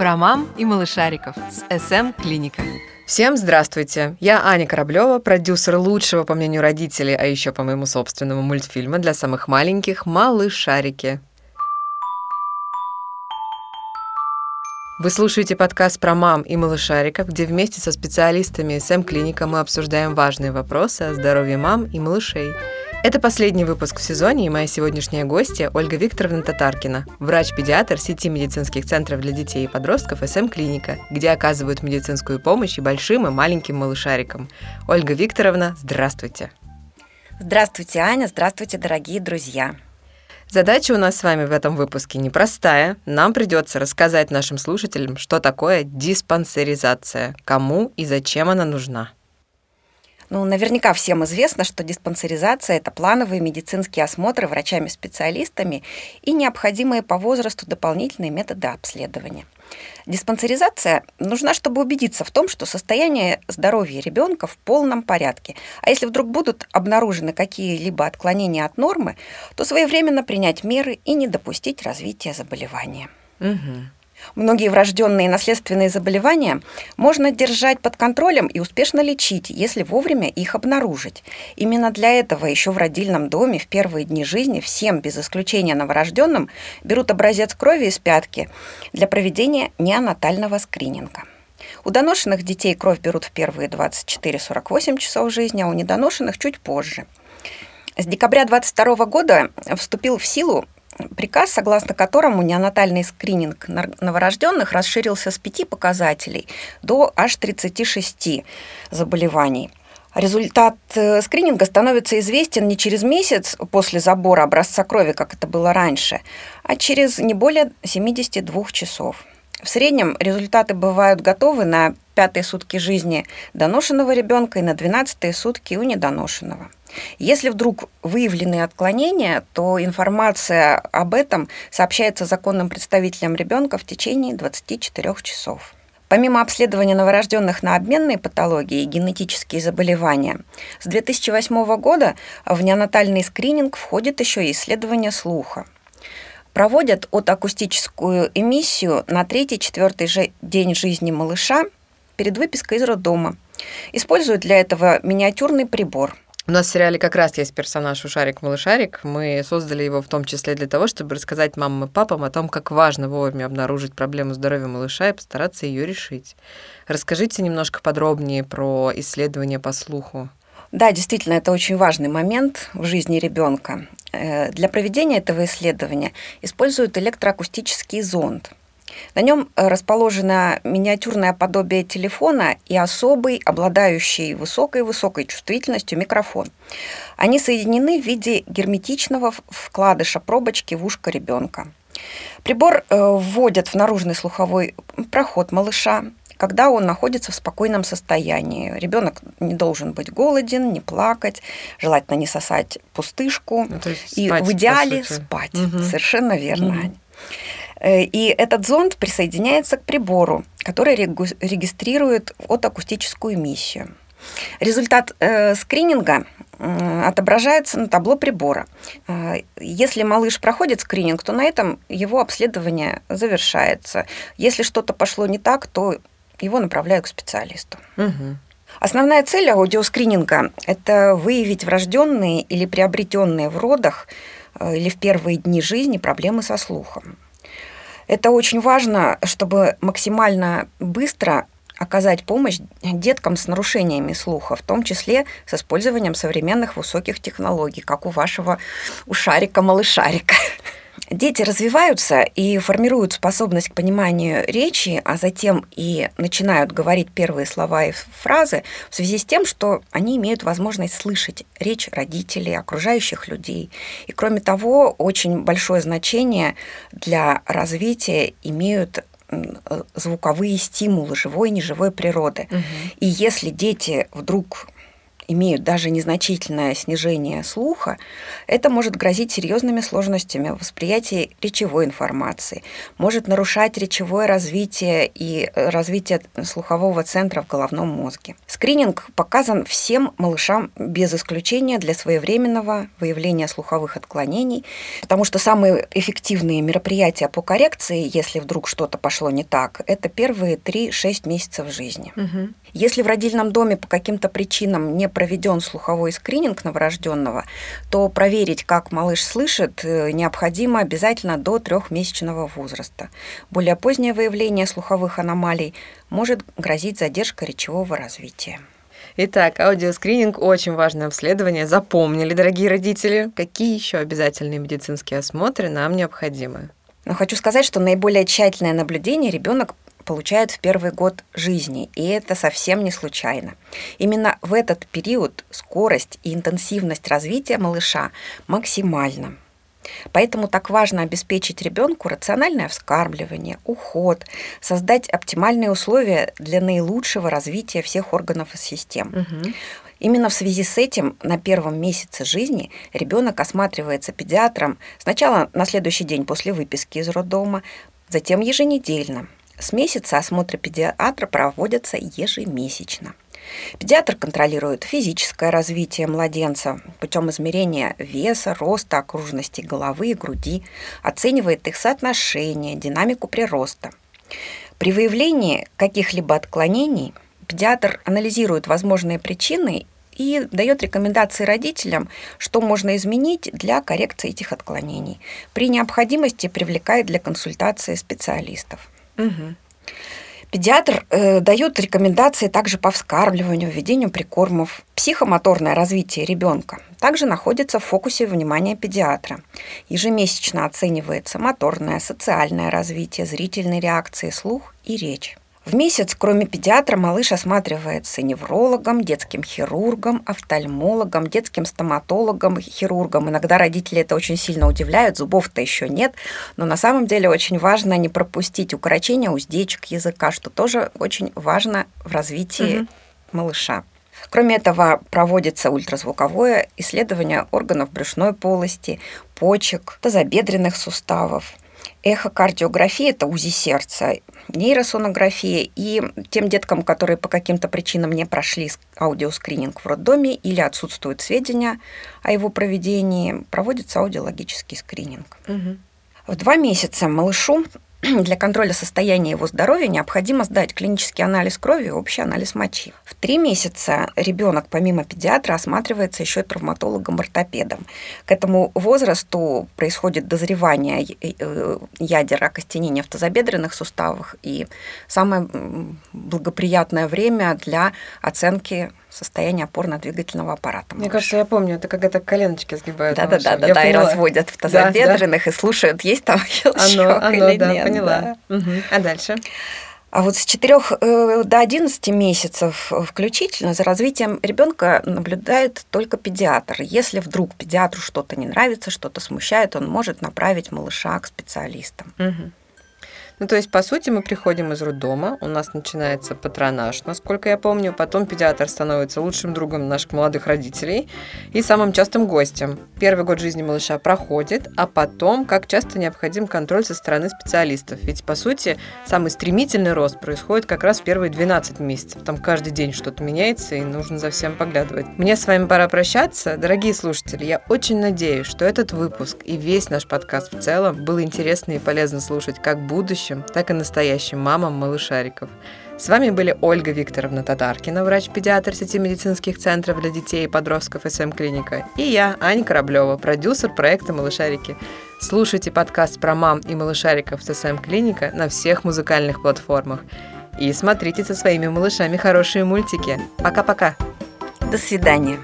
Про мам и малышариков с СМ Клиника. Всем здравствуйте! Я Аня Кораблева, продюсер лучшего, по мнению родителей, а еще по моему собственному мультфильма для самых маленьких «Малышарики». Вы слушаете подкаст про мам и малышариков, где вместе со специалистами СМ-клиника мы обсуждаем важные вопросы о здоровье мам и малышей – это последний выпуск в сезоне, и моя сегодняшняя гостья Ольга Викторовна Татаркина, врач-педиатр сети медицинских центров для детей и подростков СМ-клиника, где оказывают медицинскую помощь и большим, и маленьким малышарикам. Ольга Викторовна, здравствуйте. Здравствуйте, Аня, здравствуйте, дорогие друзья. Задача у нас с вами в этом выпуске непростая. Нам придется рассказать нашим слушателям, что такое диспансеризация, кому и зачем она нужна. Ну, наверняка всем известно, что диспансеризация – это плановые медицинские осмотры врачами-специалистами и необходимые по возрасту дополнительные методы обследования. Диспансеризация нужна, чтобы убедиться в том, что состояние здоровья ребенка в полном порядке. А если вдруг будут обнаружены какие-либо отклонения от нормы, то своевременно принять меры и не допустить развития заболевания. Угу. Многие врожденные наследственные заболевания можно держать под контролем и успешно лечить, если вовремя их обнаружить. Именно для этого еще в родильном доме в первые дни жизни всем, без исключения новорожденным, берут образец крови из пятки для проведения неонатального скрининга. У доношенных детей кровь берут в первые 24-48 часов жизни, а у недоношенных чуть позже. С декабря 2022 года вступил в силу приказ, согласно которому неонатальный скрининг новорожденных расширился с 5 показателей до аж 36 заболеваний. Результат э, скрининга становится известен не через месяц после забора образца крови, как это было раньше, а через не более 72 часов. В среднем результаты бывают готовы на пятые сутки жизни доношенного ребенка и на двенадцатые сутки у недоношенного. Если вдруг выявлены отклонения, то информация об этом сообщается законным представителям ребенка в течение 24 часов. Помимо обследования новорожденных на обменные патологии и генетические заболевания, с 2008 года в неонатальный скрининг входит еще и исследование слуха. Проводят отакустическую эмиссию на третий-четвертый же день жизни малыша перед выпиской из роддома. Используют для этого миниатюрный прибор – у нас в сериале как раз есть персонаж Ушарик-малышарик. Мы создали его в том числе для того, чтобы рассказать мамам и папам о том, как важно вовремя обнаружить проблему здоровья малыша и постараться ее решить. Расскажите немножко подробнее про исследование по слуху. Да, действительно, это очень важный момент в жизни ребенка. Э, для проведения этого исследования используют электроакустический зонд – на нем э, расположено миниатюрное подобие телефона и особый, обладающий высокой-высокой чувствительностью микрофон. Они соединены в виде герметичного вкладыша пробочки в ушко ребенка. Прибор э, вводят в наружный слуховой проход малыша, когда он находится в спокойном состоянии. Ребенок не должен быть голоден, не плакать, желательно не сосать пустышку. Ну, и спать, в идеале спать. Угу. Совершенно верно, угу. Аня. Э, и этот зонд присоединяется к прибору, который регистрирует отакустическую эмиссию. Результат э, скрининга э, отображается на табло прибора. Э, если малыш проходит скрининг, то на этом его обследование завершается. Если что-то пошло не так, то его направляют к специалисту. Угу. Основная цель аудиоскрининга – это выявить врожденные или приобретенные в родах э, или в первые дни жизни проблемы со слухом. Это очень важно, чтобы максимально быстро оказать помощь деткам с нарушениями слуха, в том числе с использованием современных высоких технологий, как у вашего ушарика-малышарика. Дети развиваются и формируют способность к пониманию речи, а затем и начинают говорить первые слова и фразы в связи с тем, что они имеют возможность слышать речь родителей, окружающих людей. И кроме того, очень большое значение для развития имеют звуковые стимулы живой и неживой природы. Угу. И если дети вдруг имеют даже незначительное снижение слуха, это может грозить серьезными сложностями в восприятии речевой информации, может нарушать речевое развитие и э, развитие слухового центра в головном мозге. Скрининг показан всем малышам без исключения для своевременного выявления слуховых отклонений, потому что самые эффективные мероприятия по коррекции, если вдруг что-то пошло не так, это первые 3-6 месяцев жизни. Угу. Если в родильном доме по каким-то причинам не проведен слуховой скрининг новорожденного, то проверить, как малыш слышит, э, необходимо обязательно до трехмесячного возраста. Более позднее выявление слуховых аномалий может грозить задержкой речевого развития. Итак, аудиоскрининг – очень важное обследование. Запомнили, дорогие родители, какие еще обязательные медицинские осмотры нам необходимы? Но хочу сказать, что наиболее тщательное наблюдение ребенок получают в первый год жизни, и это совсем не случайно. Именно в этот период скорость и интенсивность развития малыша максимальна. Поэтому так важно обеспечить ребенку рациональное вскармливание, уход, создать оптимальные условия для наилучшего развития всех органов и систем. Угу. Именно в связи с этим на первом месяце жизни ребенок осматривается педиатром сначала на следующий день после выписки из роддома, затем еженедельно. С месяца осмотры педиатра проводятся ежемесячно. Педиатр контролирует физическое развитие младенца путем измерения веса, роста, окружности головы и груди, оценивает их соотношение, динамику прироста. При выявлении каких-либо отклонений педиатр анализирует возможные причины и дает рекомендации родителям, что можно изменить для коррекции этих отклонений. При необходимости привлекает для консультации специалистов. Педиатр э, дает рекомендации также по вскармливанию, введению прикормов. Психомоторное развитие ребенка также находится в фокусе внимания педиатра. Ежемесячно оценивается моторное, социальное развитие, зрительные реакции, слух и речь. В месяц, кроме педиатра, малыш осматривается неврологом, детским хирургом, офтальмологом, детским стоматологом, хирургом. Иногда родители это очень сильно удивляют, зубов-то еще нет, но на самом деле очень важно не пропустить укорочение уздечек языка, что тоже очень важно в развитии угу. малыша. Кроме этого, проводится ультразвуковое исследование органов брюшной полости, почек, тазобедренных суставов. Эхокардиография – это УЗИ сердца, нейросонография. И тем деткам, которые по каким-то причинам не прошли аудиоскрининг в роддоме или отсутствуют сведения о его проведении, проводится аудиологический скрининг. Угу. В два месяца малышу для контроля состояния его здоровья необходимо сдать клинический анализ крови и общий анализ мочи. В три месяца ребенок помимо педиатра осматривается еще и травматологом-ортопедом. К этому возрасту происходит дозревание э, ядер окостенения в тазобедренных суставах и самое благоприятное время для оценки состояние опорно-двигательного аппарата. Мне кажется, я помню, это когда так коленочки сгибают. Да, да, да, да, да, и разводят в тазобедренных да, да. и слушают, есть там щелчок оно, оно, или да, нет. Поняла. Да. Угу. А дальше? А вот с 4 э, до 11 месяцев включительно за развитием ребенка наблюдает только педиатр. Если вдруг педиатру что-то не нравится, что-то смущает, он может направить малыша к специалистам. Угу. Ну, то есть, по сути, мы приходим из роддома, у нас начинается патронаж, насколько я помню, потом педиатр становится лучшим другом наших молодых родителей и самым частым гостем. Первый год жизни малыша проходит, а потом, как часто необходим контроль со стороны специалистов. Ведь, по сути, самый стремительный рост происходит как раз в первые 12 месяцев. Там каждый день что-то меняется, и нужно за всем поглядывать. Мне с вами пора прощаться. Дорогие слушатели, я очень надеюсь, что этот выпуск и весь наш подкаст в целом было интересно и полезно слушать как будущее, будущем, так и настоящим мамам малышариков. С вами были Ольга Викторовна Татаркина, врач-педиатр сети медицинских центров для детей и подростков СМ-клиника, и я, Аня Кораблева, продюсер проекта «Малышарики». Слушайте подкаст про мам и малышариков с СМ-клиника на всех музыкальных платформах. И смотрите со своими малышами хорошие мультики. Пока-пока. До свидания.